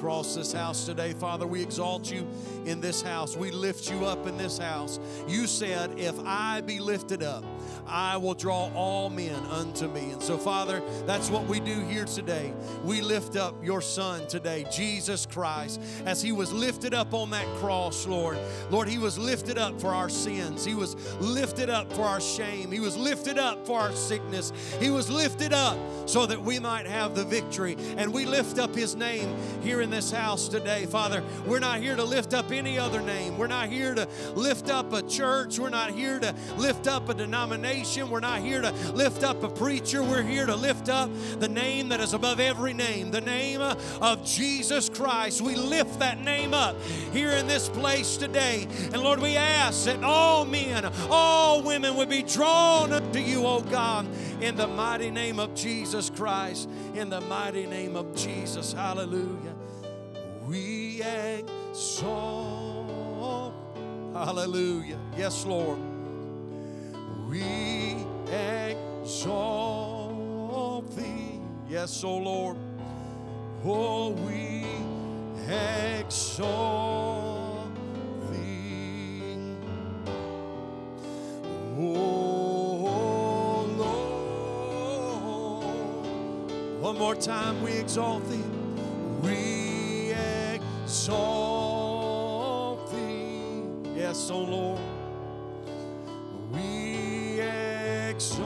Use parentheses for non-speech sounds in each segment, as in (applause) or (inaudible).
across this house today. Father, we exalt you in this house. We lift you up in this house. You said, If I be lifted up, I will draw all men unto me. And so, Father, that's what we do here today. We lift up your Son today, Jesus Christ, as he was lifted up on that cross, Lord. Lord, he was lifted up for our sins, he was lifted up for our shame, he was lifted up for our sickness, he was lifted up so that we might have the victory. And we lift up his name here in this house today, Father. We're not here to lift up any other name, we're not here to lift up a church, we're not here to lift up a denomination. We're not here to lift up a preacher. We're here to lift up the name that is above every name, the name of Jesus Christ. We lift that name up here in this place today. And Lord, we ask that all men, all women would be drawn unto you, oh God, in the mighty name of Jesus Christ. In the mighty name of Jesus. Hallelujah. We exalt. Hallelujah. Yes, Lord we exalt thee. Yes, O Lord. Oh, we exalt thee. Oh, Lord. One more time, we exalt thee. We exalt thee. Yes, O Lord. We exalt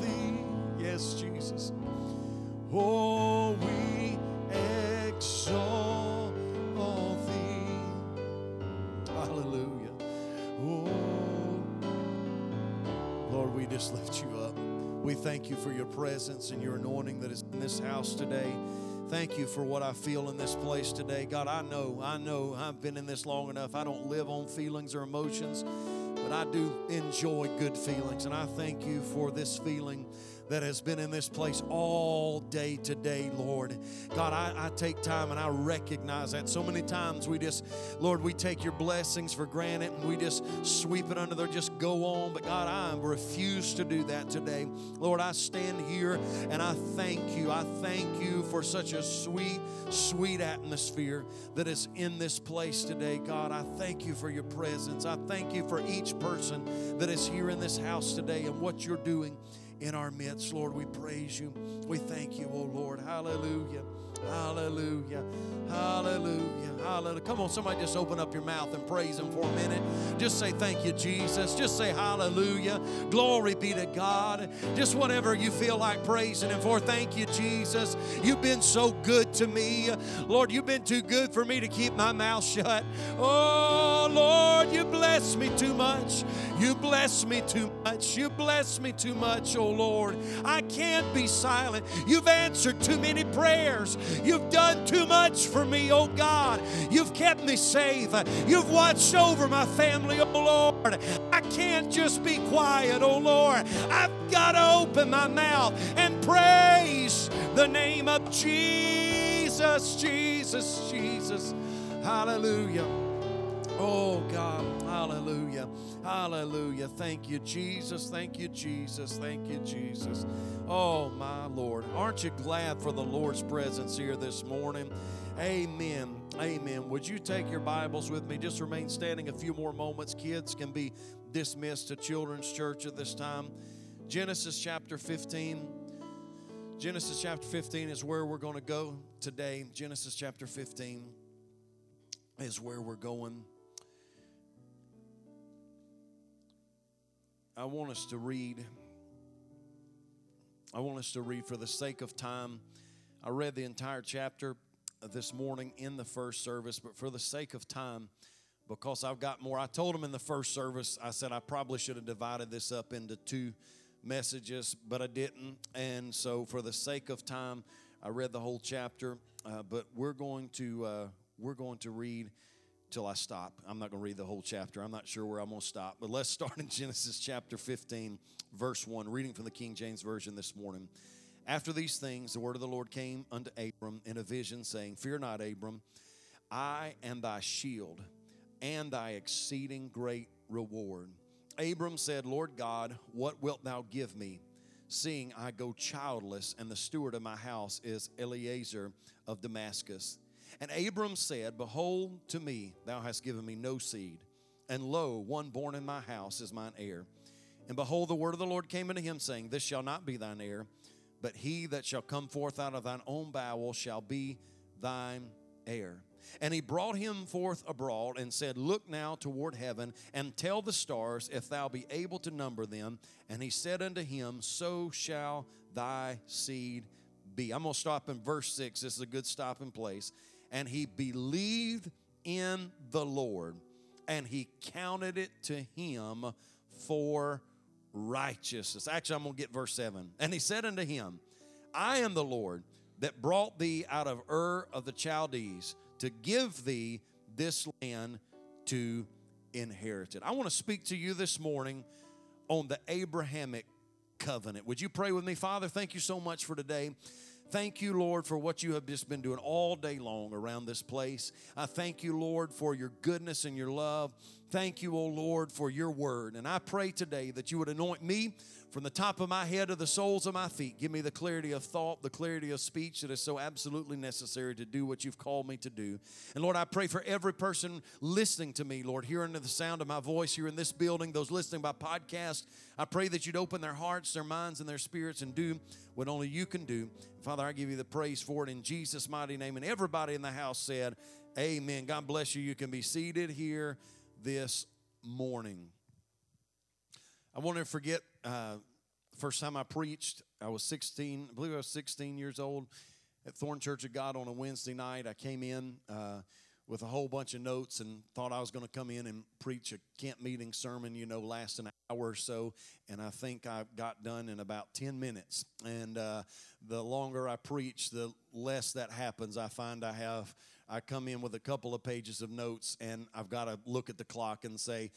thee. Yes, Jesus. Oh, we exalt thee. Hallelujah. Oh, Lord, we just lift you up. We thank you for your presence and your anointing that is in this house today. Thank you for what I feel in this place today. God, I know, I know I've been in this long enough. I don't live on feelings or emotions but I do enjoy good feelings. And I thank you for this feeling that has been in this place all day today, Lord. God, I, I, take time and I recognize that. So many times we just, Lord, we take your blessings for granted and we just sweep it under there, just go on. But God, I refuse to do that today. Lord, I stand here and I thank you. I thank you for such a sweet, sweet atmosphere that is in this place today. God, I thank you for your presence. I thank you for each person that is here in this house today and what you're doing in our midst. Lord, we praise you. We thank you, oh Lord. Hallelujah. Hallelujah. Hallelujah. Hallelujah. Come on, somebody just open up your mouth and praise Him for a minute. Just say, Thank you, Jesus. Just say, Hallelujah. Glory be to God. Just whatever you feel like praising Him for. Thank you, Jesus. You've been so good to me. Lord, you've been too good for me to keep my mouth shut. Oh, Lord, you bless me too much. You bless me too much. You bless me too much, oh Lord. I can't be silent. You've answered too many prayers. You've done too much for me, oh God. You've kept me safe. You've watched over my family, oh Lord. I can't just be quiet, oh Lord. I've got to open my mouth and praise the name of Jesus, Jesus, Jesus. Hallelujah. Oh God, hallelujah, hallelujah. Thank you, Jesus. Thank you, Jesus. Thank you, Jesus. Oh my Lord. Aren't you glad for the Lord's presence here this morning? Amen. Amen. Would you take your Bibles with me? Just remain standing a few more moments. Kids can be dismissed to Children's Church at this time. Genesis chapter 15. Genesis chapter 15 is where we're going to go today. Genesis chapter 15 is where we're going. I want us to read. I want us to read for the sake of time. I read the entire chapter this morning in the first service, but for the sake of time, because I've got more, I told them in the first service, I said I probably should have divided this up into two messages, but I didn't. And so, for the sake of time, I read the whole chapter. Uh, but we're going to uh, we're going to read till I stop. I'm not going to read the whole chapter. I'm not sure where I'm going to stop. But let's start in (laughs) Genesis chapter 15, verse 1, reading from the King James Version this morning. After these things, the word of the Lord came unto Abram in a vision, saying, Fear not, Abram, I am thy shield and thy exceeding great reward. Abram said, Lord God, what wilt thou give me, seeing I go childless, and the steward of my house is Eliezer of Damascus. And Abram said, Behold, to me thou hast given me no seed, and lo, one born in my house is mine heir. And behold, the word of the Lord came unto him, saying, This shall not be thine heir, but he that shall come forth out of thine own bowel shall be thine heir. And he brought him forth abroad and said, Look now toward heaven and tell the stars if thou be able to number them. And he said unto him, So shall thy seed be. I'm going to stop in verse 6. This is a good stopping place. And he believed in the Lord, and he counted it to him for righteousness. Actually, I'm going to get verse 7. And he said unto him, I am the Lord that brought thee out of Ur of the Chaldees to give thee this land to inherit it. I want to speak to you this morning on the Abrahamic covenant. Would you pray with me, Father? Thank you so much for today. Thank you, Lord, for what you have just been doing all day long around this place. I thank you, Lord, for your goodness and your love. Thank you, O Lord, for your word. And I pray today that you would anoint me from the top of my head to the soles of my feet. Give me the clarity of thought, the clarity of speech that is so absolutely necessary to do what you've called me to do. And Lord, I pray for every person listening to me, Lord, hearing the sound of my voice here in this building, those listening by podcast. I pray that you'd open their hearts, their minds, and their spirits and do what only you can do. Father, I give you the praise for it in Jesus' mighty name. And everybody in the house said, Amen. God bless you. You can be seated here this morning. I want to forget uh, first time I preached. I was 16, I believe I was 16 years old at Thorn Church of God on a Wednesday night. I came in uh, with a whole bunch of notes and thought I was going to come in and preach a camp meeting sermon, you know, last an hour or so. And I think I got done in about 10 minutes. And uh, the longer I preach, the less that happens. I find I have, I come in with a couple of pages of notes and I've got to look at the clock and say,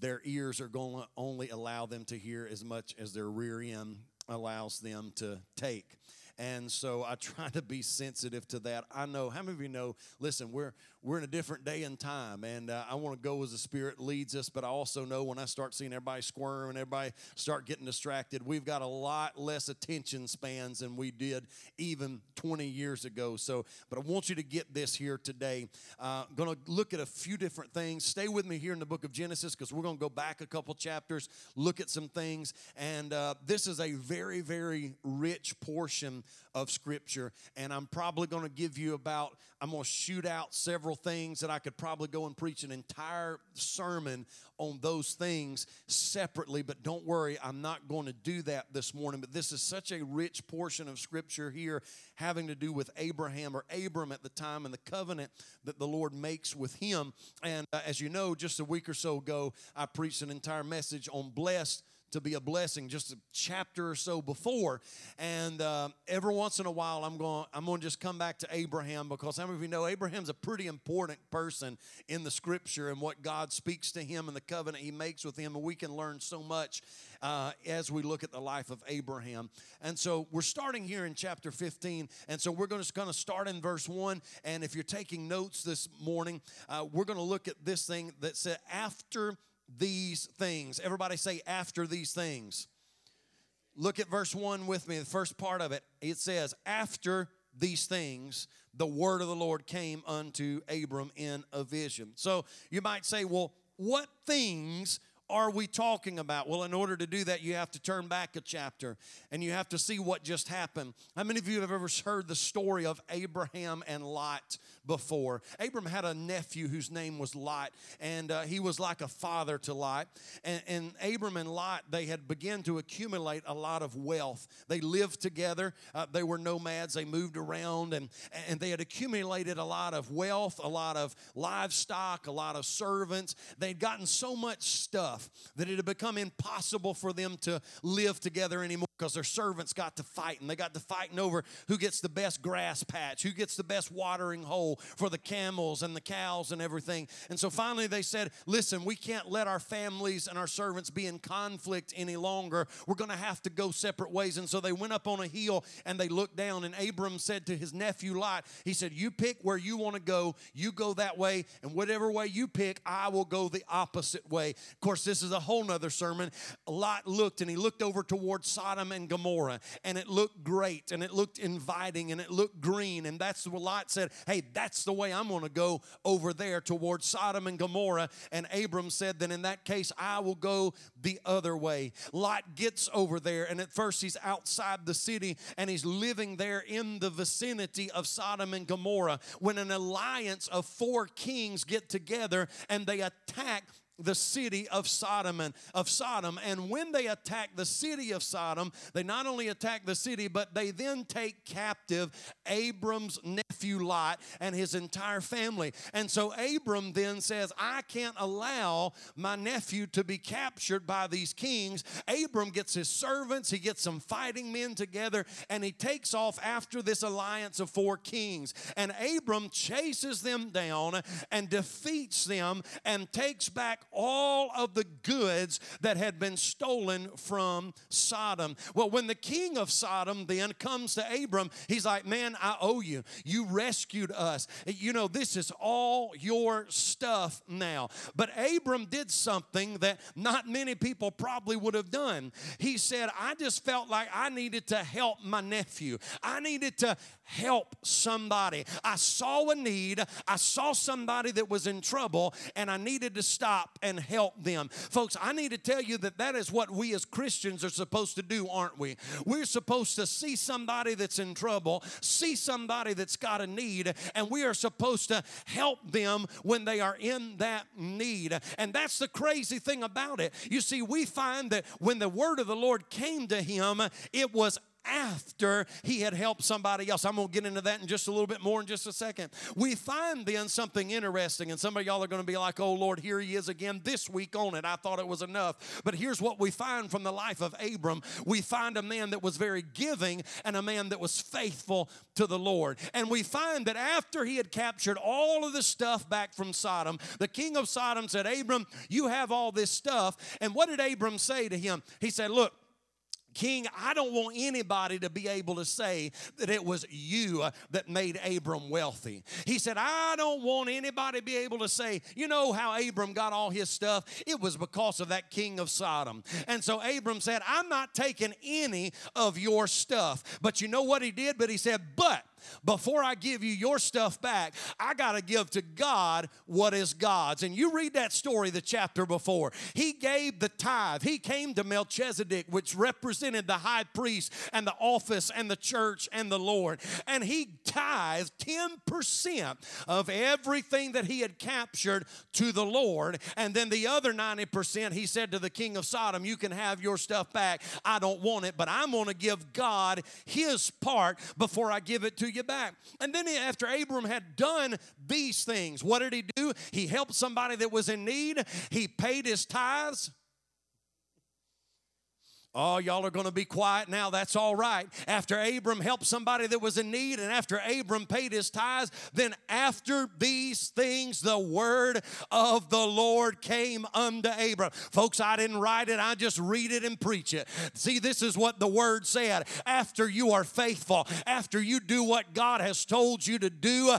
their ears are going to only allow them to hear as much as their rear end allows them to take. And so I (laughs) try to be sensitive to that. I know, how many of you know, listen, we're, we're in a different day and time, and uh, I want to go as the Spirit leads us, but I also know when I start seeing everybody squirm and everybody start getting distracted, we've got a lot less attention spans than we did even 20 years ago. So, but I want you to get this here today. Uh, going to look at a few different things. Stay with me here in the book of Genesis because we're going to go back a couple chapters, look at some things, and uh, this is a very, very rich portion of Scripture, and I'm probably going to give you about, I'm going to shoot out several things that I could probably go and preach an entire sermon on those things separately, but don't worry, I'm not going to do that this morning. But this is such a rich portion of Scripture here having to do with Abraham or Abram at the time and the covenant that the Lord makes with him. And uh, as you know, just a week or so ago, I preached an entire message on blessed to be a blessing just a chapter or so before. And uh, every once in a while i'm going i'm going to just come back to abraham because some of you know abraham's a pretty important person in the scripture and what god speaks to him and the covenant he makes with him. And we can learn so much uh, as we look at the life of abraham. And so we're starting here in chapter 15 and so we're going to, going to start in verse 1 and if you're taking notes this morning uh, we're going to look at this thing that said after these things. Everybody say, after these things. Look at verse 1 with me, the first part of it. It says, After these things, the word of the Lord came unto Abram in a vision. So you might say, Well, what things are we talking about? Well, in order to do that, you have to turn back a chapter and you have to see what just happened. How many of you have ever heard the story of Abraham and Lot before? Abram had a nephew whose name was Lot, and uh, he was like a father to Lot. And, and Abram and Lot, they had begun to accumulate a lot of wealth. They lived together, uh, they were nomads, they moved around, and, and they had accumulated a lot of wealth, a lot of livestock, a lot of servants. They'd gotten so much stuff that it had become impossible for them to live together anymore because their servants got to fighting. They got to fighting over who gets the best grass patch, who gets the best watering hole for the camels and the cows and everything. And so finally they said, Listen, we can't let our families and our servants be in conflict any longer. We're going to have to go separate ways. And so they went up on a hill and they looked down. And Abram said to his nephew Lot, He said, You pick where you want to go. You go that way. And whatever way you pick, I will go the opposite way. Of course, this is a whole nother sermon. Lot looked and he looked over towards Sodom and Gomorrah, and it looked great and it looked inviting and it looked green. And that's what Lot said, Hey, that's the way I'm going to go over there towards Sodom and Gomorrah. And Abram said, Then in that case, I will go the other way. Lot gets over there, and at first he's outside the city and he's living there in the vicinity of Sodom and Gomorrah when an alliance of four kings get together and they attack the city of Sodom and of Sodom. And when they attack the city of Sodom, they not only attack the city, but they then take captive Abram's nephew Lot and his entire family. And so Abram then says, I can't allow my nephew to be captured by these kings. Abram gets his servants, he gets some fighting men together, and he takes off after this alliance of four kings. And Abram chases them down and defeats them and takes back all of the goods that had been stolen from Sodom. Well, when the king of Sodom then comes to Abram, he's like, Man, I owe you. You rescued us. You know, this is all your stuff now. But Abram did something that not many people probably would have done. He said, I just felt like I needed to help my nephew. I needed to help somebody. I saw a need, I saw somebody that was in trouble, and I needed to stop and help them. Folks, I need to tell you that that is what we as Christians are supposed to do, aren't we? We're supposed to see somebody that's in trouble, see somebody that's got a need, and we are supposed to help them when they are in that need. And that's the crazy thing about it. You see, we find that when the word of the Lord came to him, it was after he had helped somebody else. I'm going to get into that in just a little bit more in just a second. We find then something interesting, and some of y'all are going to be like, oh Lord, here he is again this week on it. I thought it was enough. But here's what we find from the life of Abram we find a man that was very giving and a man that was faithful to the Lord. And we find that after he had captured all of the stuff back from Sodom, the king of Sodom said, Abram, you have all this stuff. And what did Abram say to him? He said, Look, King, I don't want anybody to be able to say that it was you uh, that made Abram wealthy. He said, I don't want anybody to be able to say, you know how Abram got all his stuff? It was because of that king of Sodom. And so Abram said, I'm not taking any of your stuff. But you know what he did? But he said, but before I give you your stuff back, I got to give to God what is God's. And you read that story the chapter before. He gave the tithe. He came to Melchizedek, which represented the high priest and the office and the church and the Lord. And he tithed 10% of everything that he had captured to the Lord. And then the other 90%, he said to the king of Sodom, You can have your stuff back. I don't want it, but I'm going to give God his part before I give it to you back. And then after Abram had done these things, what did he do? He helped somebody that was in need, he paid his tithes. Oh, y'all are going to be quiet now. That's all right. After Abram helped somebody that was in need, and after Abram paid his tithes, then after these things, the word of the Lord came unto Abram. Folks, I didn't write it, I just read it and preach it. See, this is what the word said. After you are faithful, after you do what God has told you to do,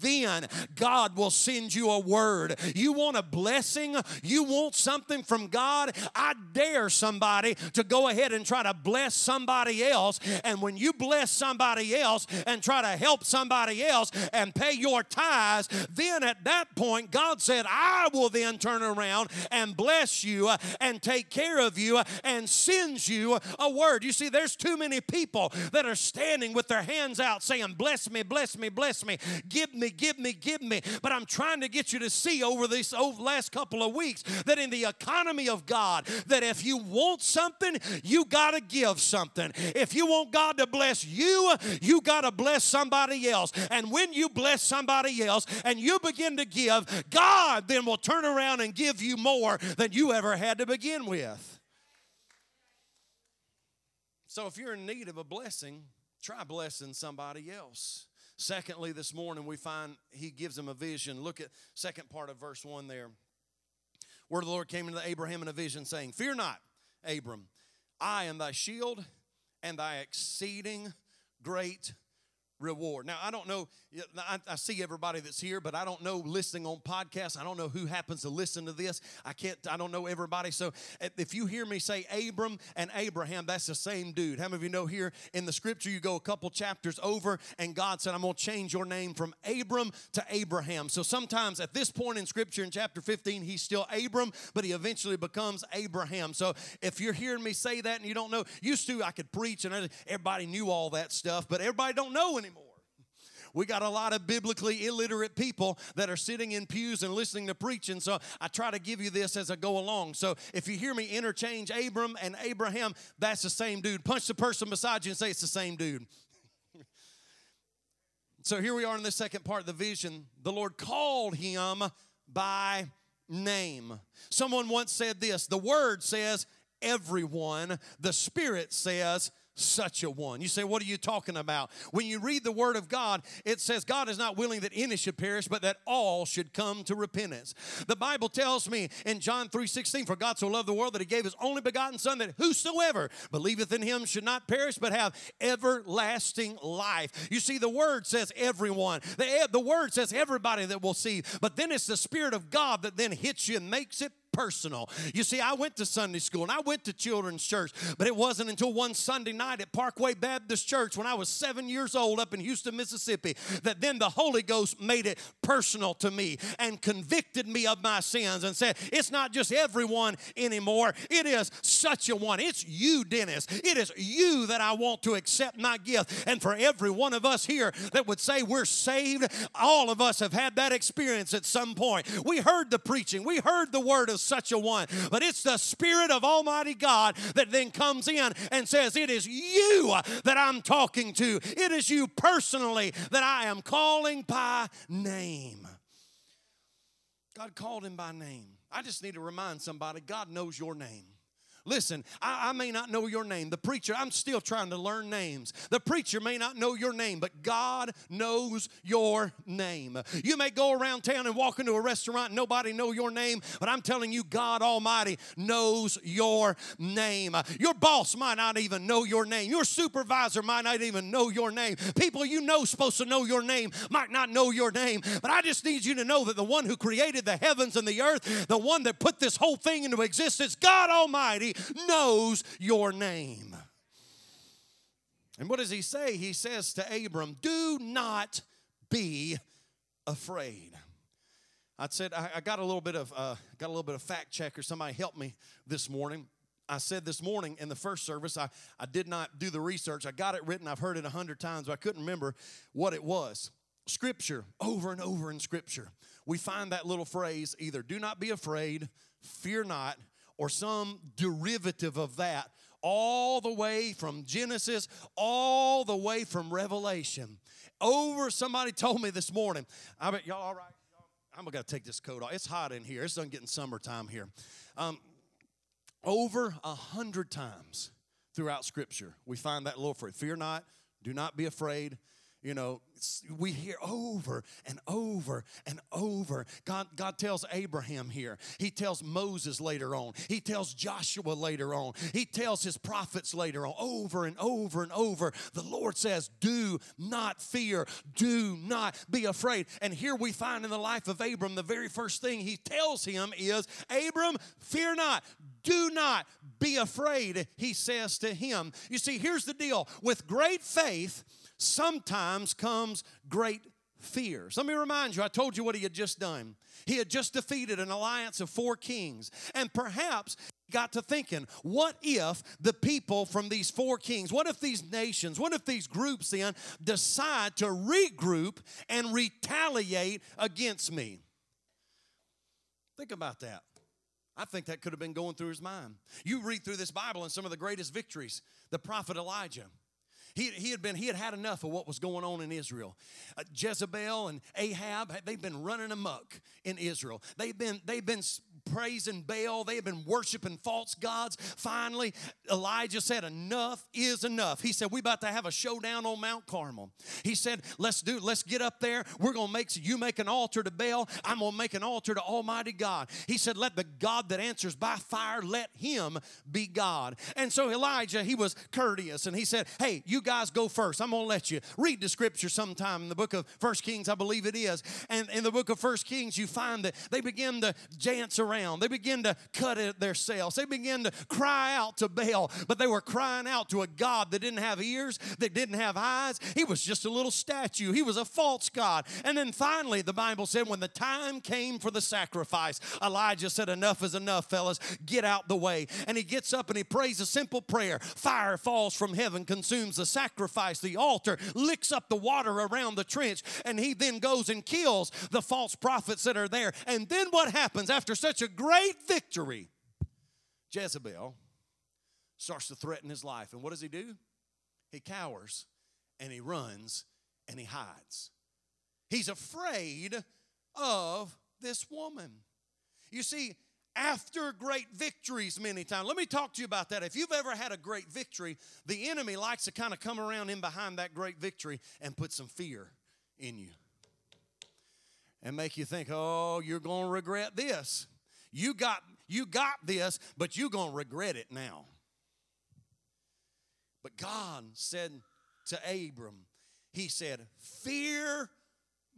then God will send you a word. You want a blessing? You want something from God? I dare somebody to go go ahead and try to bless somebody else. And when you bless somebody else and try to help somebody else and pay your tithes, then at that point, God said, I will then turn around and bless you uh, and take care of you uh, and sends you a word. You see, there's too many people that are standing with their hands out saying, Bless me, bless me, bless me, give me, give me, give me. But I'm trying to get you to see over these over last couple of weeks that in the economy of God, that if you want something, you got to give something. If you want God to bless you, you got to bless somebody else. And when you bless somebody else and you begin to give, God then will turn around and give you more than you ever had to begin with. So if you're in need of a blessing, try blessing somebody else. Secondly, this morning we find he gives him a vision. Look at second part of verse 1 there. Word of the Lord came into Abraham in a vision saying, Fear not, Abram, I am thy shield and thy exceeding great reward. Now, I don't know, I, I, see everybody that's here, but I don't know listening on podcasts. I don't know who happens to listen to this. I can't, I don't know everybody. So eh, if you hear me say Abram and Abraham, that's the same dude. How many of you know here in the scripture, you go a couple chapters over, and God said, I'm going to change your name from Abram to Abraham. So sometimes at this point in scripture in chapter 15, he's still Abram, but he eventually becomes Abraham. So if you're hearing me say that and you don't know, used to I could preach and everybody knew all that stuff, but everybody don't know anymore. We got a lot of biblically illiterate people that are sitting in pews and listening to preaching. So I try to give you this as I go along. So if you hear me interchange Abram and Abraham, that's the same dude. Punch the person beside you and say it's the same dude. (laughs) so here we are in the second part of the vision. The Lord called him by name. Someone once said this the word says everyone, the spirit says such a one. You say, What are you talking about? When you read the Word of God, it says God is not willing that any should perish, but that all should come to repentance. The Bible tells me in John 3 16, For God so loved the world that he gave his only begotten Son, that whosoever believeth in him should not perish, but have everlasting life. You see, the Word says everyone, the, the Word says everybody that will see, but then it's the Spirit of God that then hits you and makes it personal. You see, I went to Sunday school and I went to children's church, but it wasn't until one Sunday night at Parkway Baptist Church when I was seven years old up in Houston, Mississippi, that then the Holy Ghost made it personal to me and convicted me of my sins and said, It's not just everyone anymore, it is such a one. It's you, Dennis. It is you that I want to accept my gift. And for every one of us here that would say we're saved, all of us have had that experience at some point. We heard the preaching, we heard the word of such a one. But it's the Spirit of Almighty God that then comes in and says, It is you that I'm talking to. It is you personally that I am calling by name. God called him by name. I just need to remind somebody God knows your name. Listen, I, I, may not know your name. The preacher, I'm still trying to learn names. The preacher may not know your name, but God knows your name. You may go around town and walk into a restaurant and nobody know your name, but I'm telling you, God Almighty knows your name. Your boss might not even know your name. Your supervisor might not even know your name. People you know supposed to know your name might not know your name. But I just need you to know that the one who created the heavens and the earth, the one that put this whole thing into existence, God Almighty knows your name. And what does he say? He says to Abram, Do not be afraid. I said I, got a little bit of uh, got a little bit of fact checker. somebody help me this morning. I said this morning in the first service, I, I did not do the research. I got it written, I've heard it a hundred times, but I couldn't remember what it was. Scripture, over and over in Scripture, we find that little phrase either do not be afraid, fear not, or some derivative of that, all the way from Genesis, all the way from Revelation. Over, somebody told me this morning, I bet y'all all right? I'm gonna take this coat off. It's hot in here. It's done getting summertime here. Um, over a hundred times throughout Scripture, we find that little phrase: "Fear not, do not be afraid." You know, we hear over and over and over. God, God tells Abraham here. He tells Moses later on. He tells Joshua later on. He tells his prophets later on. Over and over and over. The Lord says, Do not fear. Do not be afraid. And here we find in the life of Abram, the very first thing he tells him is, Abram, fear not. Do not be afraid, he says to him. You see, here's the deal with great faith, sometimes comes great fear. So let me remind you, I told you what he had just done. He had just defeated an alliance of four kings. And perhaps got to thinking, what if the people from these four kings, what if these nations, what if these groups then decide to regroup and retaliate against me? Think about that. I think that could have been going through his mind. You read through this Bible and some of the greatest victories, the prophet Elijah. He, he had been he had had enough of what was going on in Israel. Uh, Jezebel and Ahab they've been running amok in Israel. They've been they've been praising Baal, They have been worshiping false gods. Finally, Elijah said, Enough is enough. He said, We about to have a showdown on Mount Carmel. He said, Let's do, let's get up there. We're gonna make you make an altar to Baal. I'm gonna make an altar to Almighty God. He said, Let the God that answers by fire, let him be God. And so Elijah, he was courteous and he said, Hey, you guys go first. I'm gonna let you read the scripture sometime in the book of First Kings, I believe it is. And in the book of First Kings, you find that they begin to dance around, they begin to cut it themselves, they begin to cry out to Baal, but they were crying out to a God that didn't have ears, that didn't have eyes. He was just a little statue, he was a false God. And then finally, the Bible said, when the time came for the sacrifice, Elijah said, Enough is enough, fellas, get out the way. And he gets up and he prays a simple prayer. Fire falls from heaven, consumes the sacrifice, the altar, licks up the water around the trench, and he then goes and kills the false prophets that are there. And then what happens after such a great victory? Jezebel starts to threaten his life. And what does he do? He cowers and he runs and he hides. He's afraid of this woman. You see, after great victories, many times, let me talk to you about that. If you've ever had a great victory, the enemy likes to kind of come around in behind that great victory and put some fear in you and make you think, oh, you're going to regret this. You got, you got this, but you're going to regret it now. But God said to Abram, He said, Fear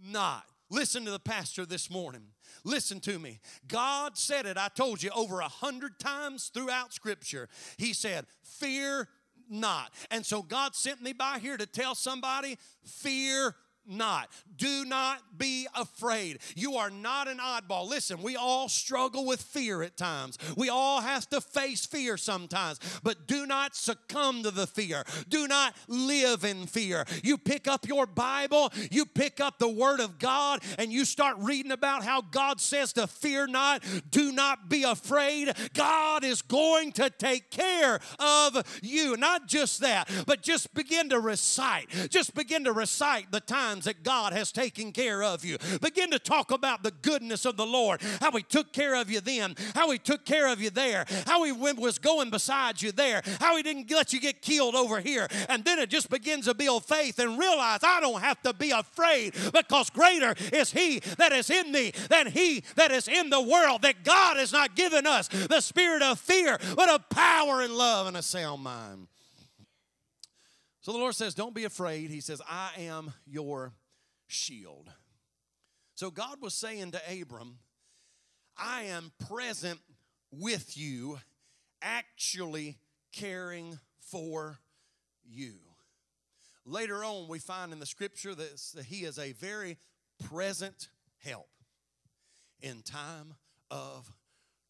not. Listen to the pastor this morning. Listen to me. God said it, I told you, over a hundred times throughout Scripture. He said, Fear not. And so God sent me by here to tell somebody, Fear not. Do not be afraid. You are not an oddball. Listen, we all struggle with fear at times. We all have to face fear sometimes, but do not succumb to the fear. Do not live in fear. You pick up your Bible, you pick up the Word of God, and you start reading about how God says to fear not, do not be afraid. God is going to take care of you. Not just that, but just begin to recite. Just begin to recite the time that God has taken care of you. Begin to talk about the goodness of the Lord, how He took care of you then, how He took care of you there, how He was going beside you there, how He didn't let you get killed over here. And then it just begins to build faith and realize I don't have to be afraid because greater is He that is in me than He that is in the world. That God has not given us the spirit of fear, but of power and love and a sound mind. So the Lord says, Don't be afraid. He says, I am your shield. So God was saying to Abram, I am present with you, actually caring for you. Later on, we find in the scripture that he is a very present help in time of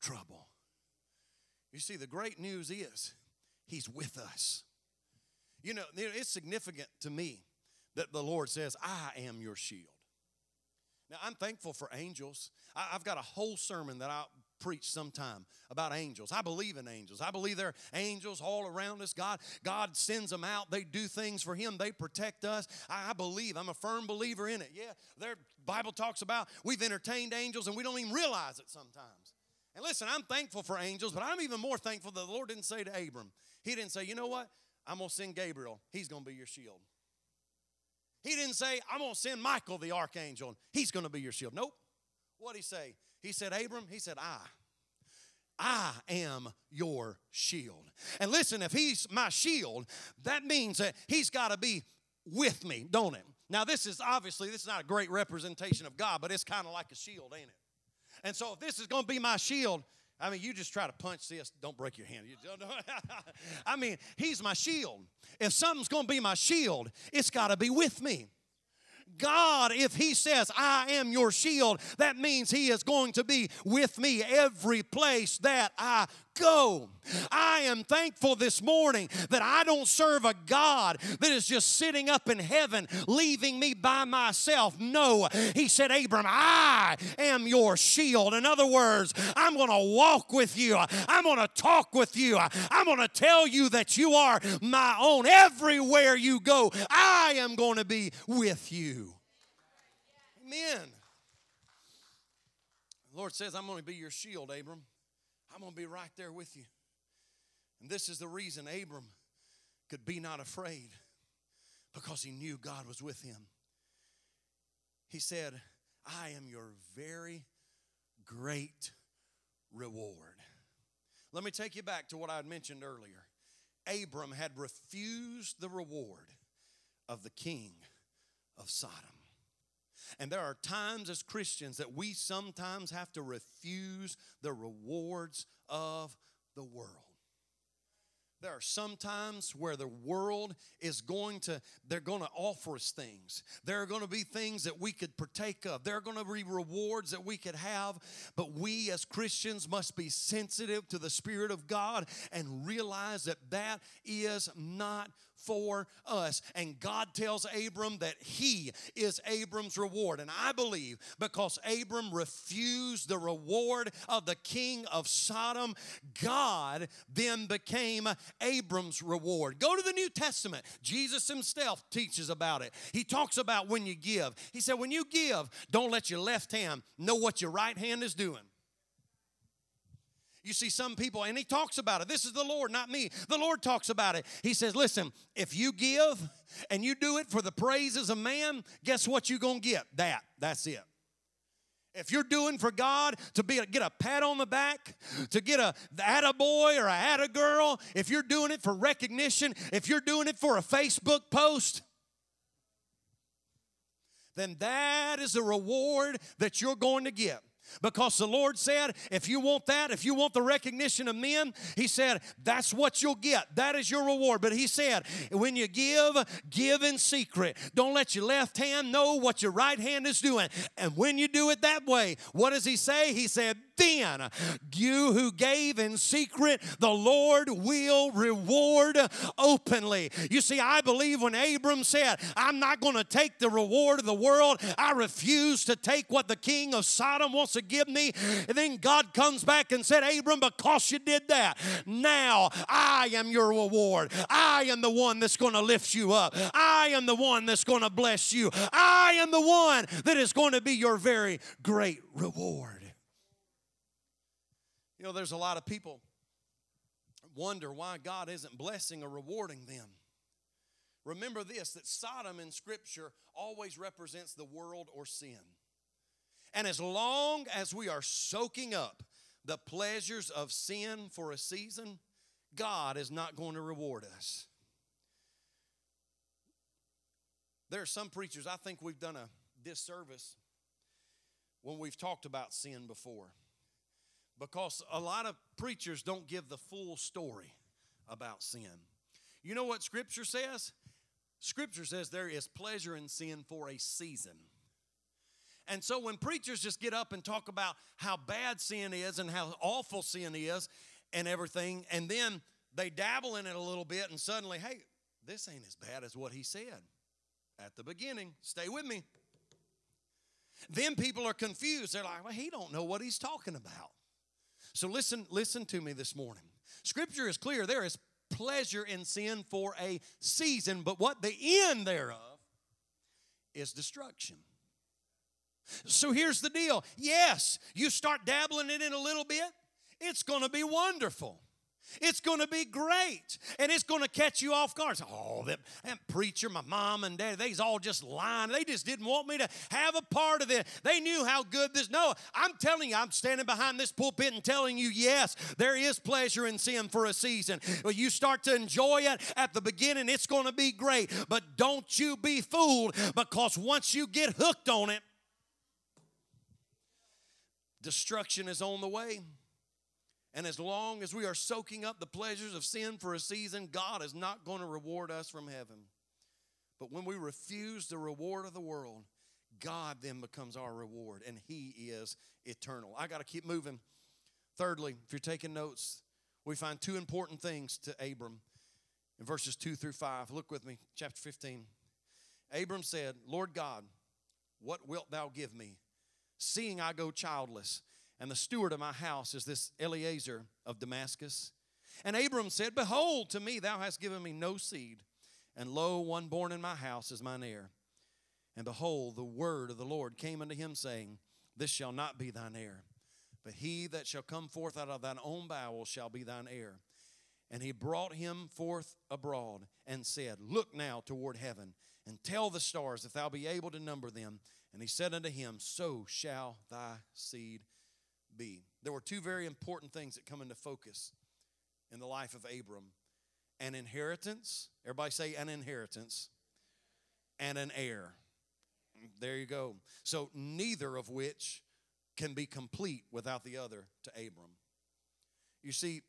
trouble. You see, the great news is he's with us. You know, it's significant to me that the Lord says, I am your shield. Now, I'm thankful for angels. I've got a whole sermon that I'll preach sometime about angels. I believe in angels. I believe there are angels all around us. God, God sends them out. They do things for Him. They protect us. I believe. I'm a firm believer in it. Yeah, their Bible talks about we've entertained angels and we don't even realize it sometimes. And listen, I'm thankful for angels, but I'm even more thankful that the Lord didn't say to Abram, He didn't say, you know what? I'm going to send Gabriel. He's going to be your shield. He didn't say, I'm going to send Michael the archangel. He's going to be your shield. Nope. What did he say? He said, Abram, he said, I. I am your shield. And listen, if he's my shield, that means that he's got to be with me, don't it? Now, this is obviously this is not a great representation of God, but it's kind of like a shield, ain't it? And so if this is going to be my shield, I mean, you just try to punch this, don't break your hand. (laughs) I mean, he's my shield. If something's going to be my shield, it's got to be with me. God, if He says, I am your shield, that means He is going to be with me every place that I go. I am thankful this morning that I don't serve a God that is just sitting up in heaven, leaving me by myself. No, He said, Abram, I am your shield. In other words, I'm going to walk with you, I'm going to talk with you, I'm going to tell you that you are my own. Everywhere you go, I am going to be with you. Amen. The Lord says, I'm going to be your shield, Abram. I'm going to be right there with you. And this is the reason Abram could be not afraid because he knew God was with him. He said, I am your very great reward. Let me take you back to what I had mentioned earlier. Abram had refused the reward of the king of Sodom. And there are times as Christians that we sometimes have to refuse the rewards of the world. There are some times where the world is going to, they're going to offer us things. There are going to be things that we could partake of. There are going to be rewards that we could have. But we as Christians must be sensitive to the Spirit of God and realize that that is not for us. And God tells Abram that he is Abram's reward. And I believe because Abram refused the reward of the king of Sodom, God then became Abram's reward. Go to the New Testament. Jesus himself teaches about it. He talks about when you give. He said, when you give, don't let your left hand know what your right hand is doing. You see, some people, and he talks about it. This is the Lord, not me. The Lord talks about it. He says, Listen, if you give and you do it for the praises of man, guess what you're going to get? That. That's it. If you're doing for God to be get a pat on the back, to get a a boy or a a girl, if you're doing it for recognition, if you're doing it for a Facebook post, then that is the reward that you're going to get. Because the Lord said, if you want that, if you want the recognition of men, He said, that's what you'll get. That is your reward. But He said, when you give, give in secret. Don't let your left hand know what your right hand is doing. And when you do it that way, what does He say? He said, then you who gave in secret, the Lord will reward openly. You see, I believe when Abram said, I'm not going to take the reward of the world, I refuse to take what the king of Sodom wants to give me. And then God comes back and said, Abram, because you did that, now I am your reward. I am the one that's going to lift you up. I am the one that's going to bless you. I am the one that is going to be your very great reward. You know, there's a lot of people wonder why God isn't blessing or rewarding them. Remember this that Sodom in Scripture always represents the world or sin. And as long as we are soaking up the pleasures of sin for a season, God is not going to reward us. There are some preachers, I think we've done a disservice when we've talked about sin before because a lot of preachers don't give the full story about sin. You know what Scripture says? Scripture says there is pleasure in sin for a season. And so when preachers just get up and talk about how bad sin is and how awful sin is and everything, and then they dabble in it a little bit and suddenly, hey, this ain't as bad as what he said at the beginning. Stay with me. Then people are confused. They're like, well, he don't know what he's talking about. So listen, listen to me this morning. Scripture is clear. There is pleasure in sin for a season, but what the end thereof is destruction. So here's the deal. Yes, you start dabbling it in a little bit, it's going to be wonderful. It's going to be great. And it's going to catch you off guard. Oh, that, that preacher, my mom and dad, they's all just lying. They just didn't want me to have a part of it. They knew how good this. No, I'm telling you, I'm standing behind this pulpit and telling you, yes, there is pleasure in sin for a season. Well, you start to enjoy it at the beginning, it's going to be great. But don't you be fooled because once you get hooked on it, destruction is on the way. And as long as we are soaking up the pleasures of sin for a season, God is not going to reward us from heaven. But when we refuse the reward of the world, God then becomes our reward, and He is eternal. I got to keep moving. Thirdly, if you're taking notes, we find two important things to Abram in verses 2 through 5. Look with me, chapter 15. Abram said, Lord God, what wilt thou give me, seeing I go childless? And the steward of my house is this Eliezer of Damascus. And Abram said, Behold, to me thou hast given me no seed, and lo, one born in my house is mine heir. And behold, the word of the Lord came unto him, saying, This shall not be thine heir, but he that shall come forth out of thine own bowels shall be thine heir. And he brought him forth abroad and said, Look now toward heaven and tell the stars if thou be able to number them. And he said unto him, So shall thy seed be. There were two very important things that come into focus in the life of Abram an inheritance. Everybody say an inheritance and an heir. There you go. So, neither of which can be complete without the other to Abram. You see,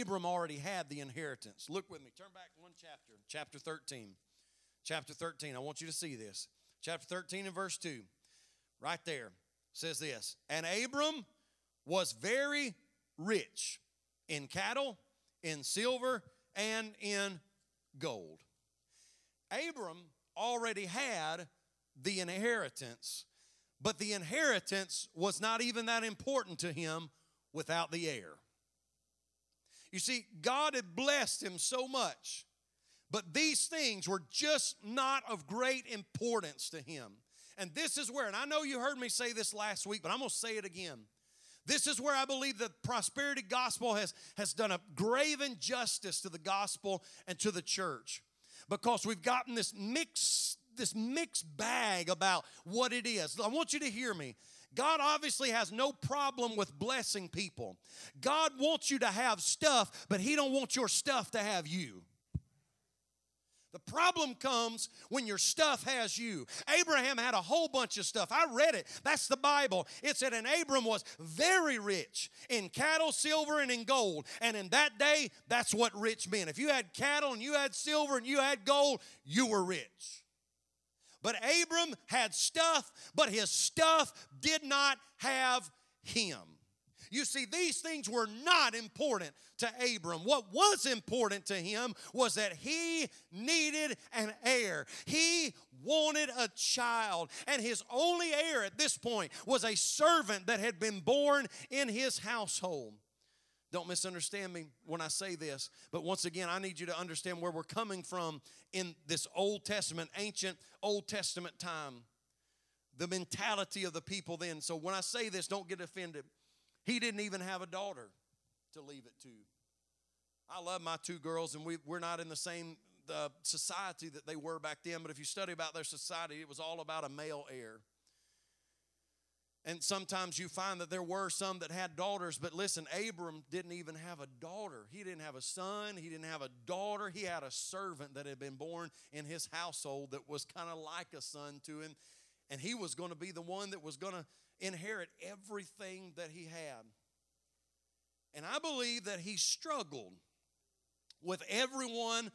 Abram already had the inheritance. Look with me. Turn back one chapter, chapter 13. Chapter 13. I want you to see this. Chapter 13 and verse 2. Right there says this And Abram was very rich in cattle, in silver, and in gold. Abram already had the inheritance, but the inheritance was not even that important to him without the heir. You see, God had blessed him so much, but these things were just not of great importance to him. And this is where, and I know you heard me say this last week, but I'm going to say it again. This is where I believe the prosperity gospel has, has done a grave injustice to the gospel and to the church because we've gotten this mixed this mixed bag about what it is. I want you to hear me. God obviously has no problem with blessing people. God wants you to have stuff, but he don't want your stuff to have you. The problem comes when your stuff has you. Abraham had a whole bunch of stuff. I read it. That's the Bible. It said, and Abram was very rich in cattle, silver, and in gold. And in that day, that's what rich meant. If you had cattle and you had silver and you had gold, you were rich. But Abram had stuff, but his stuff did not have him. You see, these things were not important to Abram. What was important to him was that he needed an heir. He wanted a child, and his only heir at this point was a servant that had been born in his household. Don't misunderstand me when I say this, but once again, I need you to understand where we're coming from in this Old Testament, ancient Old Testament time. The mentality of the people then. So when I say this, don't get offended. He didn't even have a daughter to leave it to. I love my two girls, and we, we're not in the same uh, society that they were back then, but if you study about their society, it was all about a male heir. And sometimes you find that there were some that had daughters, but listen, Abram didn't even have a daughter. He didn't have a son, he didn't have a daughter. He had a servant that had been born in his household that was kind of like a son to him. And he was going to be the one that was going to inherit everything that he had. And I believe that he struggled with everyone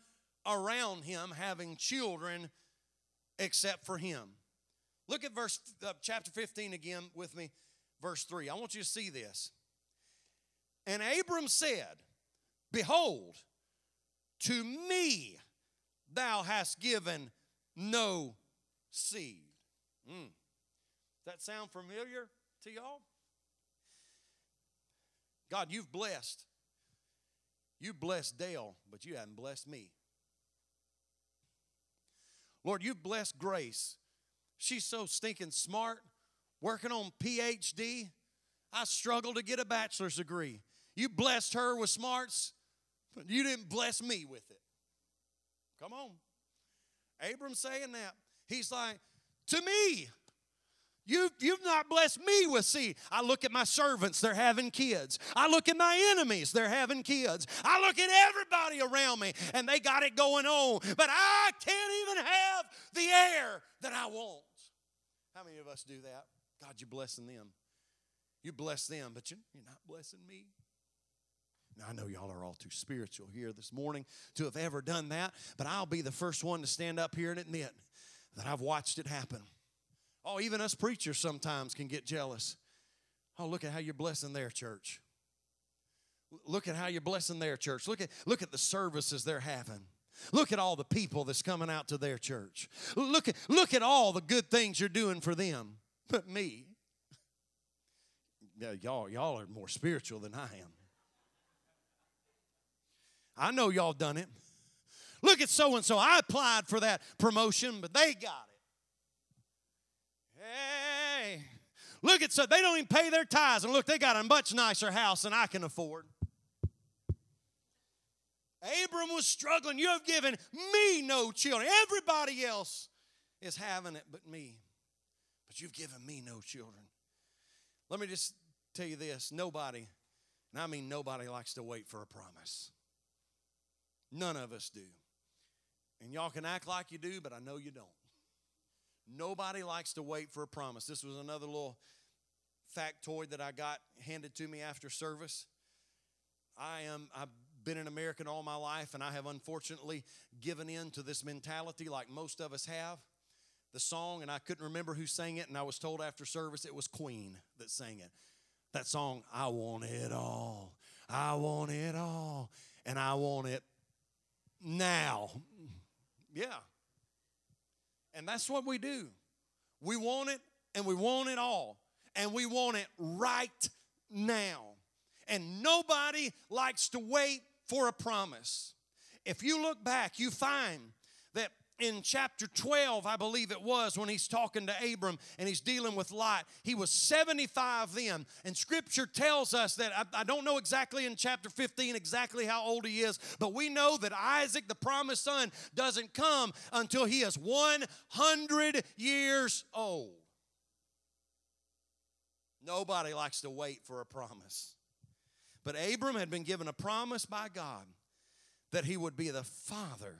around him having children except for him. Look at verse uh, chapter 15 again with me, verse 3. I want you to see this. And Abram said, Behold, to me thou hast given no seed. Mm. Does that sound familiar to y'all? God, you've blessed. You blessed Dale, but you haven't blessed me. Lord, you've blessed Grace. She's so stinking smart, working on PhD. I struggle to get a bachelor's degree. You blessed her with smarts, but you didn't bless me with it. Come on. Abram saying that. He's like, to me, You've, you've not blessed me with seed. I look at my servants, they're having kids. I look at my enemies, they're having kids. I look at everybody around me, and they got it going on. But I can't even have the heir that I want. How many of us do that? God, you're blessing them. You bless them, but you're not blessing me. Now, I know y'all are all too spiritual here this morning to have ever done that, but I'll be the first one to stand up here and admit that I've watched it happen. Oh, even us preachers sometimes can get jealous. Oh, look at how you're blessing their church. Look at how you're blessing their church. Look at, look at the services they're having. Look at all the people that's coming out to their church. Look at, look at all the good things you're doing for them. But me, yeah, y'all, y'all are more spiritual than I am. I know y'all done it. Look at so and so. I applied for that promotion, but they got it. Hey, Look at so they don't even pay their tithes, and look, they got a much nicer house than I can afford. Abram was struggling. You have given me no children. Everybody else is having it but me. But you've given me no children. Let me just tell you this nobody, and I mean nobody, likes to wait for a promise. None of us do. And y'all can act like you do, but I know you don't. Nobody likes to wait for a promise. This was another little factoid that I got handed to me after service. I am I've been an American all my life and I have unfortunately given in to this mentality like most of us have. The song and I couldn't remember who sang it and I was told after service it was Queen that sang it. That song I want it all. I want it all and I want it now. Yeah. And that's what we do. We want it and we want it all. And we want it right now. And nobody likes to wait for a promise. If you look back, you find that in chapter 12, I believe it was, when he's talking to Abram and he's dealing with Lot, he was 75 then. And scripture tells us that, I, I, don't know exactly in chapter 15 exactly how old he is, but we know that Isaac, the promised son, doesn't come until he is 100 years old. Nobody likes to wait for a promise. But Abram had been given a promise by God that he would be the father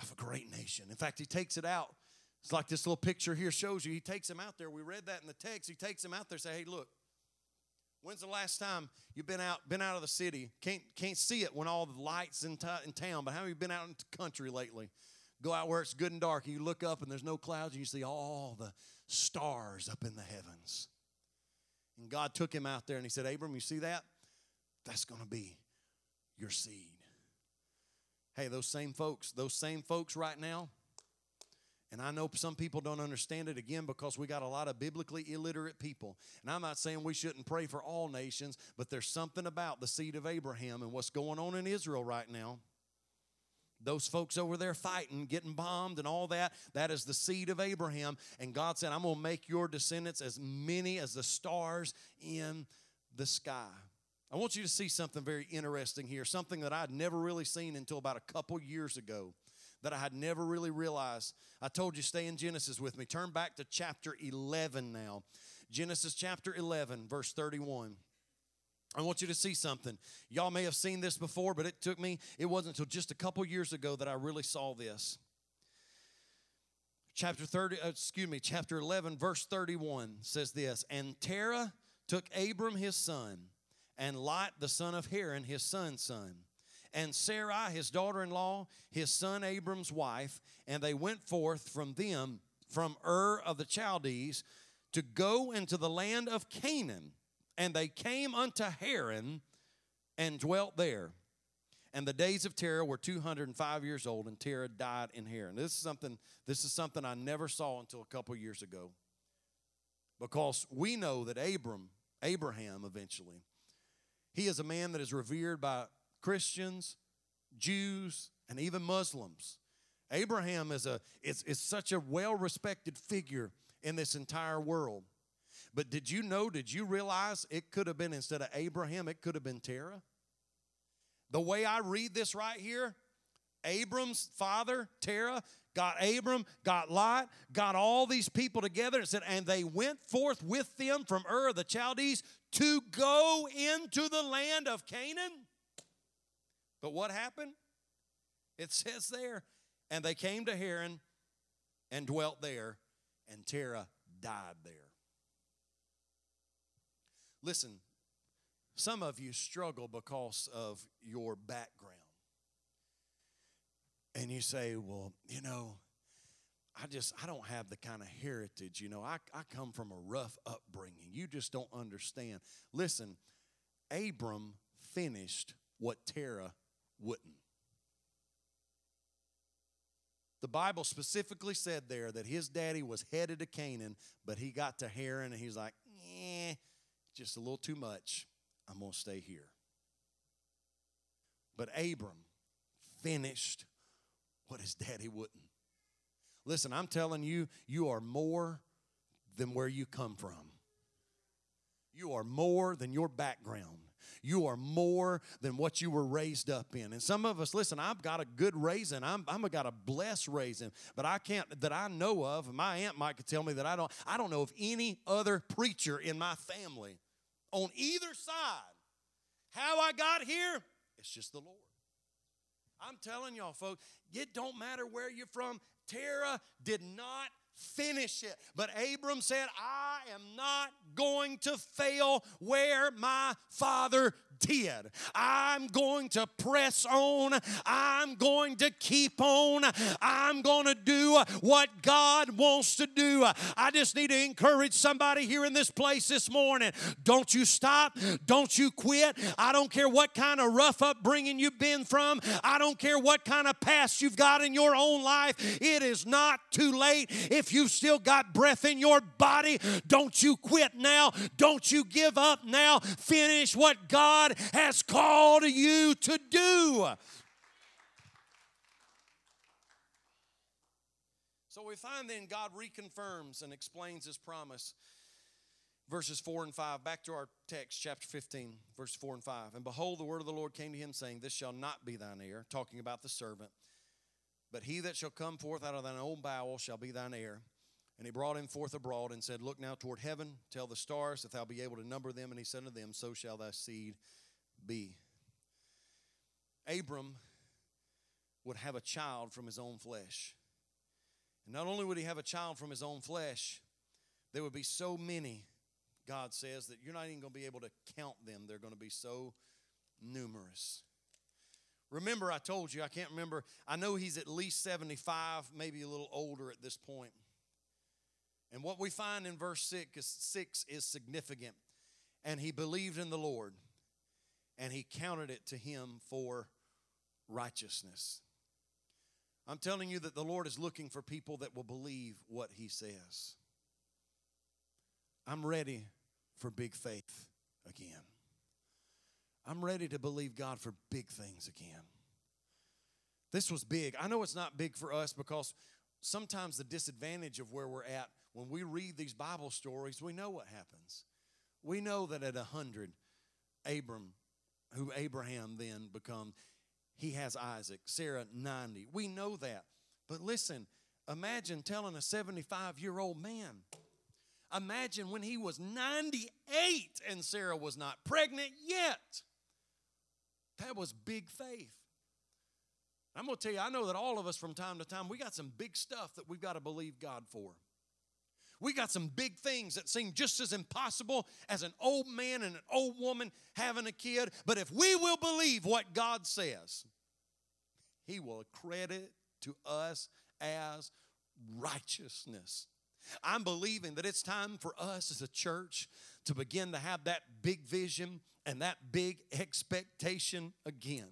of a great nation. In fact, he takes it out. It's like this little picture here shows you. He takes him out there. We read that in the text. He takes him out there say, hey, look, when's the last time you've been out been out of the city? Can't, can't see it when all the lights in, t- in town, but how have you been out in the country lately? Go out where it's good and dark, and you look up and there's no clouds, and you see all the stars up in the heavens. And God took him out there and he said, Abram, you see that? That's going to be your seed. Hey, those same folks, those same folks right now, and I know some people don't understand it again because we got a lot of biblically illiterate people. And I'm not saying we shouldn't pray for all nations, but there's something about the seed of Abraham and what's going on in Israel right now. Those folks over there fighting, getting bombed, and all that, that is the seed of Abraham. And God said, I'm going to make your descendants as many as the stars in the sky. I want you to see something very interesting here, something that I'd never really seen until about a couple years ago that I had never really realized. I told you, stay in Genesis with me. Turn back to chapter 11 now. Genesis chapter 11, verse 31. I want you to see something. Y'all may have seen this before, but it took me, it wasn't until just a couple years ago that I really saw this. Chapter 30, uh, excuse me, chapter 11, verse 31 says this And Terah took Abram his son and Lot the son of Haran, his son's son, and Sarai his daughter in law, his son Abram's wife, and they went forth from them, from Ur of the Chaldees, to go into the land of Canaan. And they came unto Haran and dwelt there. And the days of Terah were 205 years old, and Terah died in Haran. This is something, this is something I never saw until a couple years ago. Because we know that Abram, Abraham eventually, he is a man that is revered by Christians, Jews, and even Muslims. Abraham is, a, is, is such a well respected figure in this entire world. But did you know, did you realize it could have been, instead of Abraham, it could have been Terah? The way I read this right here, Abram's father, Terah, got Abram, got Lot, got all these people together and said, and they went forth with them from Ur the Chaldees to go into the land of Canaan. But what happened? It says there, and they came to Haran and dwelt there, and Terah died there. Listen, some of you struggle because of your background. And you say, well, you know, I just I don't have the kind of heritage, you know. I, I come from a rough upbringing. You just don't understand. Listen, Abram finished what Terah wouldn't. The Bible specifically said there that his daddy was headed to Canaan, but he got to Haran and he's like, eh, just a little too much. I'm to stay here. But Abram finished what his (laughs) daddy wouldn't. Listen, I'm telling you, you are more than where you come from. You are more than your background. You are more than what you were raised up in. And some of us, listen, I've got a good raising. I'm, I'm got a blessed raising, but I can't that I know of. My aunt might could tell me that I don't. I don't know of any other preacher in my family on either side. How I got here, it's just the Lord. I'm telling y'all, folks, it don't matter where you're from. Terah did not finish it. But Abram said, I am not going to fail where my father did. I'm going to press on. I'm going to keep on. I'm going to do what God wants to do. I just need to encourage somebody here in this place this morning. Don't you stop. Don't you quit. I don't care what kind of rough upbringing you've been from. I don't care what kind of past you've got in your own life. It is not too late. If you've still got breath in your body, don't you quit now. Don't you give up now. Finish what God has called you to do. So we find then God reconfirms and explains his promise. Verses 4 and 5, back to our text, chapter 15, verse 4 and 5. And behold, the word of the Lord came to him, saying, This shall not be thine heir, talking about the servant, but he that shall come forth out of thine own bowel shall be thine heir. And he brought him forth abroad and said, Look now toward heaven, tell the stars, if thou be able to number them. And he said unto them, So shall thy seed be. Abram would have a child from his own flesh. And not only would he have a child from his own flesh, there would be so many, God says, that you're not even going to be able to count them. They're going to be so numerous. Remember, I told you, I can't remember, I know he's at least 75, maybe a little older at this point. And what we find in verse 6 is, 6 is significant. And he believed in the Lord, and he counted it to him for righteousness. I'm telling you that the Lord is looking for people that will believe what he says. I'm ready for big faith again. I'm ready to believe God for big things again. This was big. I know it's not big for us because sometimes the disadvantage of where we're at, when we read these Bible stories, we know what happens. We know that at a hundred, Abram who Abraham then becomes. He has Isaac, Sarah 90. We know that. But listen, imagine telling a 75 year old man. Imagine when he was 98 and Sarah was not pregnant yet. That was big faith. I'm going to tell you, I know that all of us from time to time, we got some big stuff that we've got to believe God for. We got some big things that seem just as impossible as an old man and an old woman having a kid. But if we will believe what God says, He will credit to us as righteousness. I'm believing that it's time for us as a church to begin to have that big vision and that big expectation again.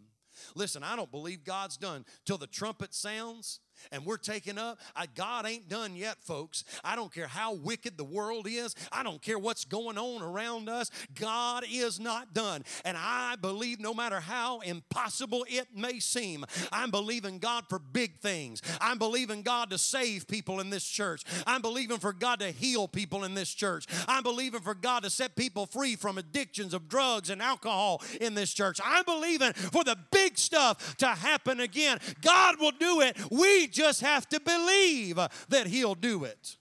Listen, I don't believe God's done till the trumpet sounds and we're taking up. I, God ain't done yet, folks. I don't care how wicked the world is, I don't care what's going on around us. God is not done. And I believe no matter how impossible it may seem, I'm believing God for big things. I'm believing God to save people in this church. I'm believing for God to heal people in this church. I'm believing for God to set people free from addictions of drugs and alcohol in this church. I'm believing for the big stuff to happen again. God will do it. We just have to believe that He'll do it.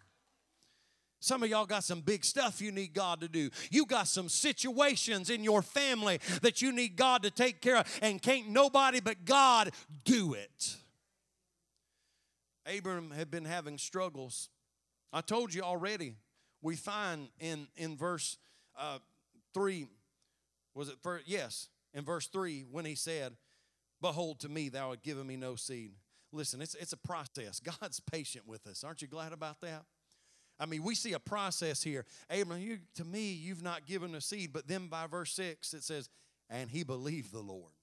Some of y'all got some big stuff you need God to do. You got some situations in your family that you need God to take care of, and can't nobody but God do it. Abram had been having struggles. I told you already, we find in, in verse uh, 3, was it first? Yes, in verse 3, when he said, Behold, to me thou hast given me no seed. Listen, it's, it's a process. (laughs) God's patient with us. Aren't you glad about that? I mean, we see a process here. Abraham, you, to me, you've not given a seed. But then by verse 6, it says, and he believed the Lord.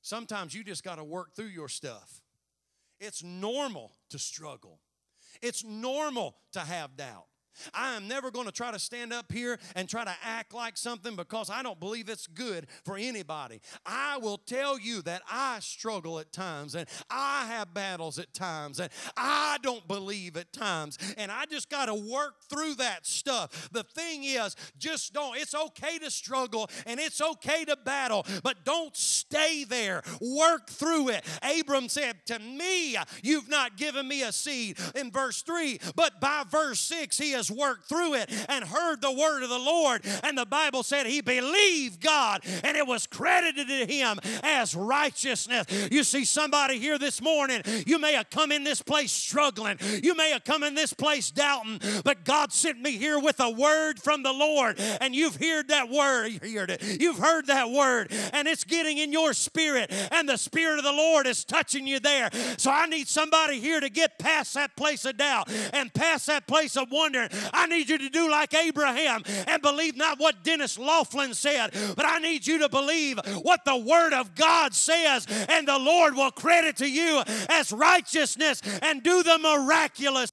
Sometimes you just got to work through your stuff. It's normal to struggle, it's normal to have doubt. I am never going to try to stand up here and try to act like something because I don't believe it's good for anybody. I will tell you that I struggle at times and I have battles at times and I don't believe at times and I just got to work through that stuff. The thing is, just don't, it's okay to struggle and it's okay to battle, but don't stay there. Work through it. Abram said, To me, you've not given me a seed in verse 3, but by verse 6, he has worked through it and heard the word of the Lord. And the Bible said he believed God and it was credited to him as righteousness. You see, somebody here this morning, you may have come in this place struggling, you may have come in this place doubting, but God sent me here with a word from the Lord, and you've heard that word. You've heard that word, and it's getting in your spirit, and the Spirit of the Lord is touching you there. So I need somebody here to get past that place of doubt and past that place of wondering. I need you to do like Abraham and believe not what Dennis Laughlin said, but I need you to believe what the Word of God says, and the Lord will credit to you as righteousness and do the miraculous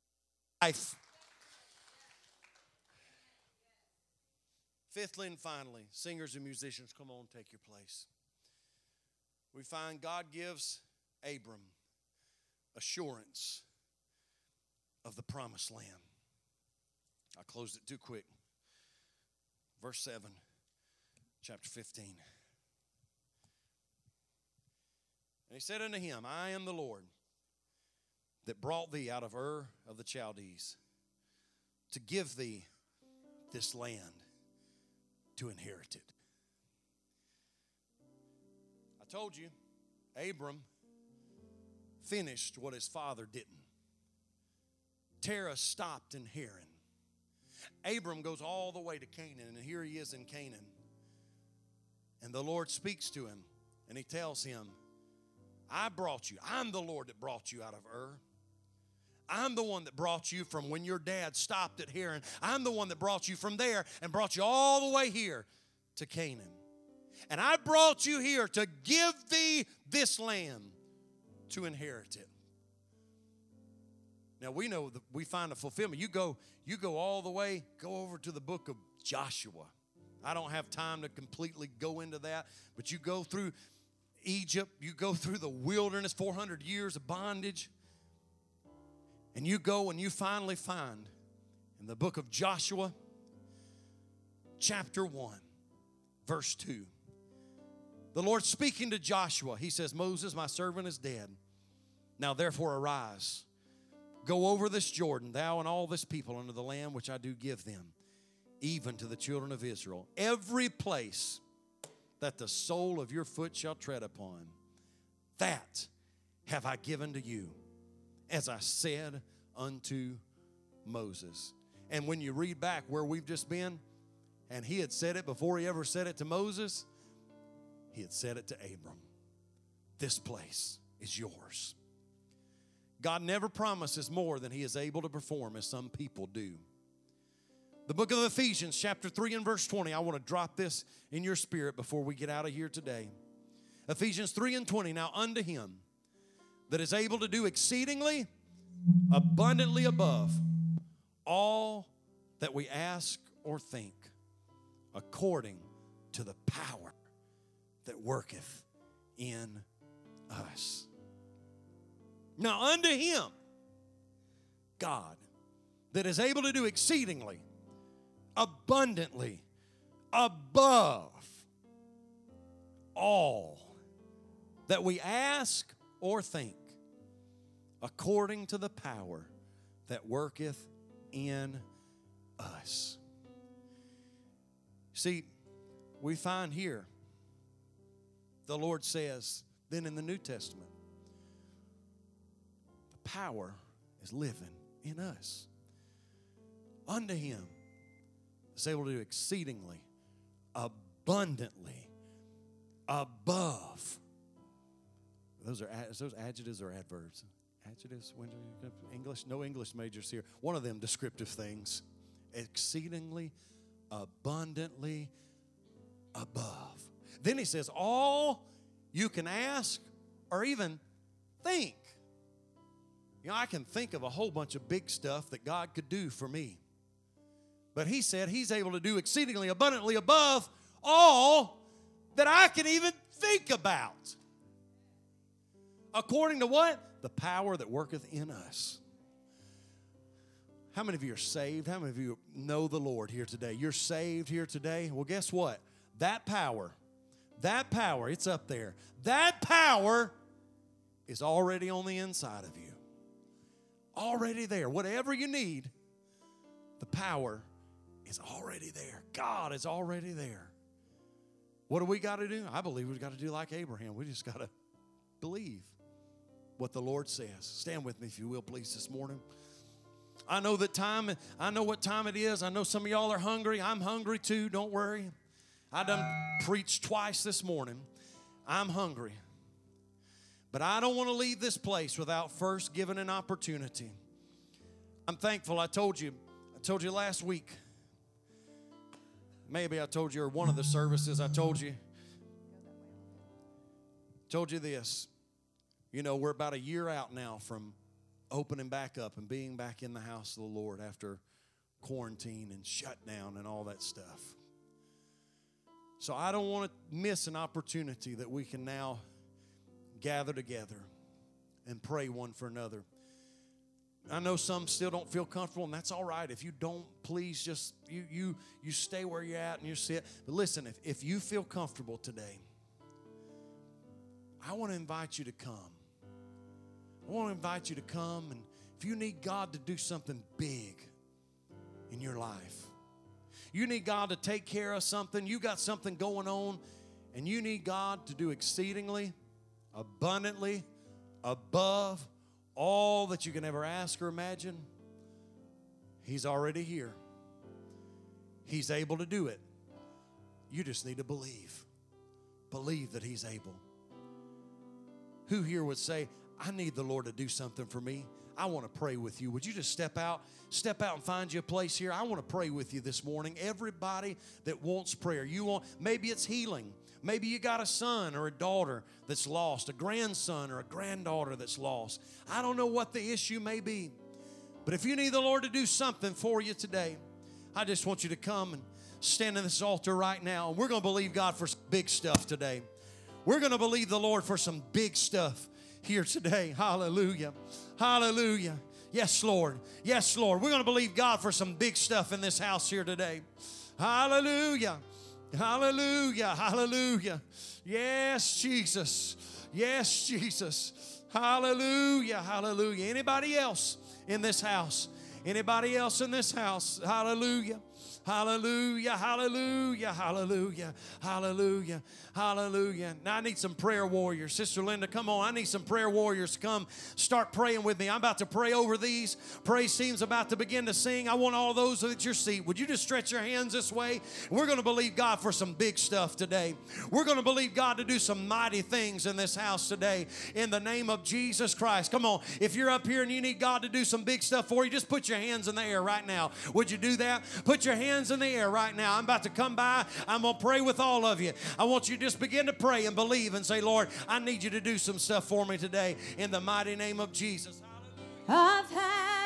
life. Fifthly and finally, singers and musicians, come on, take your place. We find God gives Abram assurance of the promised land. I closed it too quick. Verse 7, chapter 15. And he said unto him, I am the Lord that brought thee out of Ur of the Chaldees to give thee this land to inherit it. I told you, Abram finished what his father didn't. Terah stopped in Haran. Abram goes all the way to Canaan, and here he is in Canaan. And the Lord speaks to him, and he tells him, I brought you. I'm the Lord that brought you out of Ur. I'm the one that brought you from when your dad stopped at Haran. I'm the one that brought you from there and brought you all the way here to Canaan. And I brought you here to give thee this land to inherit it. Now we know that we find a fulfillment. You go, you go all the way, go over to the book of Joshua. I don't have time to completely go into that, but you go through Egypt, you go through the wilderness, 400 years of bondage, and you go and you finally find in the book of Joshua, chapter 1, verse 2. The Lord speaking to Joshua, he says, Moses, my servant, is dead. Now therefore arise Go over this Jordan, thou and all this people, unto the land which I do give them, even to the children of Israel. Every place that the sole of your foot shall tread upon, that have I given to you, as I said unto Moses. And when you read back where we've just been, and he had said it before he ever said it to Moses, he had said it to Abram. This place is yours. God never promises more than He is able to perform, as some people do. The book of Ephesians, chapter 3 and verse 20. I want to drop this in your spirit before we get out of here today. Ephesians 3 and 20. Now, unto Him that is able to do exceedingly abundantly above all that we ask or think, according to the power that worketh in us. Now, unto him, God, that is able to do exceedingly, abundantly, above all that we ask or think, according to the power that worketh in us. See, we find here the Lord says, then in the New Testament, power is living in us. Unto him is able to do exceedingly, abundantly, above. Those are those adjectives or adverbs. Adjectives, English, no English majors here. One of them descriptive things. Exceedingly, abundantly, above. Then he says, all you can ask or even think you know, I can think of a whole bunch of big stuff that God could do for me. But he said he's able to do exceedingly abundantly above all that I can even think about. According to what? The power that worketh in us. How many of you are saved? How many of you know the Lord here today? You're saved here today? Well, guess what? That power, that power, it's up there. That power is already on the inside of you. Already there. Whatever you need, the power is already there. God is already there. What do we got to do? I believe we've got to do like Abraham. We just got to believe what the Lord says. Stand with me, if you will, please, this morning. I know that time, I know what time it is. I know some of y'all are hungry. I'm hungry too, don't worry. I done preached twice this morning. I'm hungry. But I don't want to leave this place without first giving an opportunity. I'm thankful. I told you, I told you last week. Maybe I told you, or one of the services, I told you. Told you this. You know, we're about a year out now from opening back up and being back in the house of the Lord after quarantine and shutdown and all that stuff. So I don't want to miss an opportunity that we can now gather together and pray one for another. I know some still don't feel comfortable, and that's all right. If you don't, please just you you you stay where you're at and you sit. But listen, if, if you feel comfortable today, I want to invite you to come. I want to invite you to come and if you need God to do something big in your life, you need God to take care of something, you got something going on, and you need God to do exceedingly, abundantly, above all that you can ever ask or imagine, He's already here. He's able to do it. You just need to believe. Believe that He's able. Who here would say, I need the Lord to do something for me. I want to pray with you. Would you just step out, step out and find you a place here? I want to pray with you this morning. Everybody that wants prayer, you want maybe it's healing. Maybe you got a son or a daughter that's lost, a grandson or a granddaughter that's lost. I don't know what the issue may be. But if you need the Lord to do something for you today, I just want you to come and stand in this altar right now. And we're going to believe God for big stuff today. We're going to believe the Lord for some big stuff here today. (laughs) Hallelujah. Hallelujah. Yes, Lord. Yes, Lord. We're going to believe God for some big stuff in this house here today. Hallelujah. Hallelujah. Hallelujah. Yes, Jesus. Yes, Jesus. Hallelujah. Hallelujah. Anybody else in this house? Anybody else in this house? Hallelujah. Hallelujah, hallelujah, hallelujah, hallelujah, hallelujah. Now I need some prayer warriors. Sister Linda, come on. I need some prayer warriors come start praying with me. I'm about to pray over these. Praise team's about to begin to sing. I want all those at your seat. Would you just stretch your hands this way? We're going to believe God for some big stuff today. We're going to believe God to do some mighty things in this house today in the name of Jesus Christ. Come on. If you're up here and you need God to do some big stuff for you, just put your hands in the air right now. Would you do that? Put your hands hands in the air right now. I'm about to come by. I'm going to pray with all of you. I want you to just begin to pray and believe and say, Lord, I need you to do some stuff for me today in the mighty name of Jesus. Hallelujah. I've had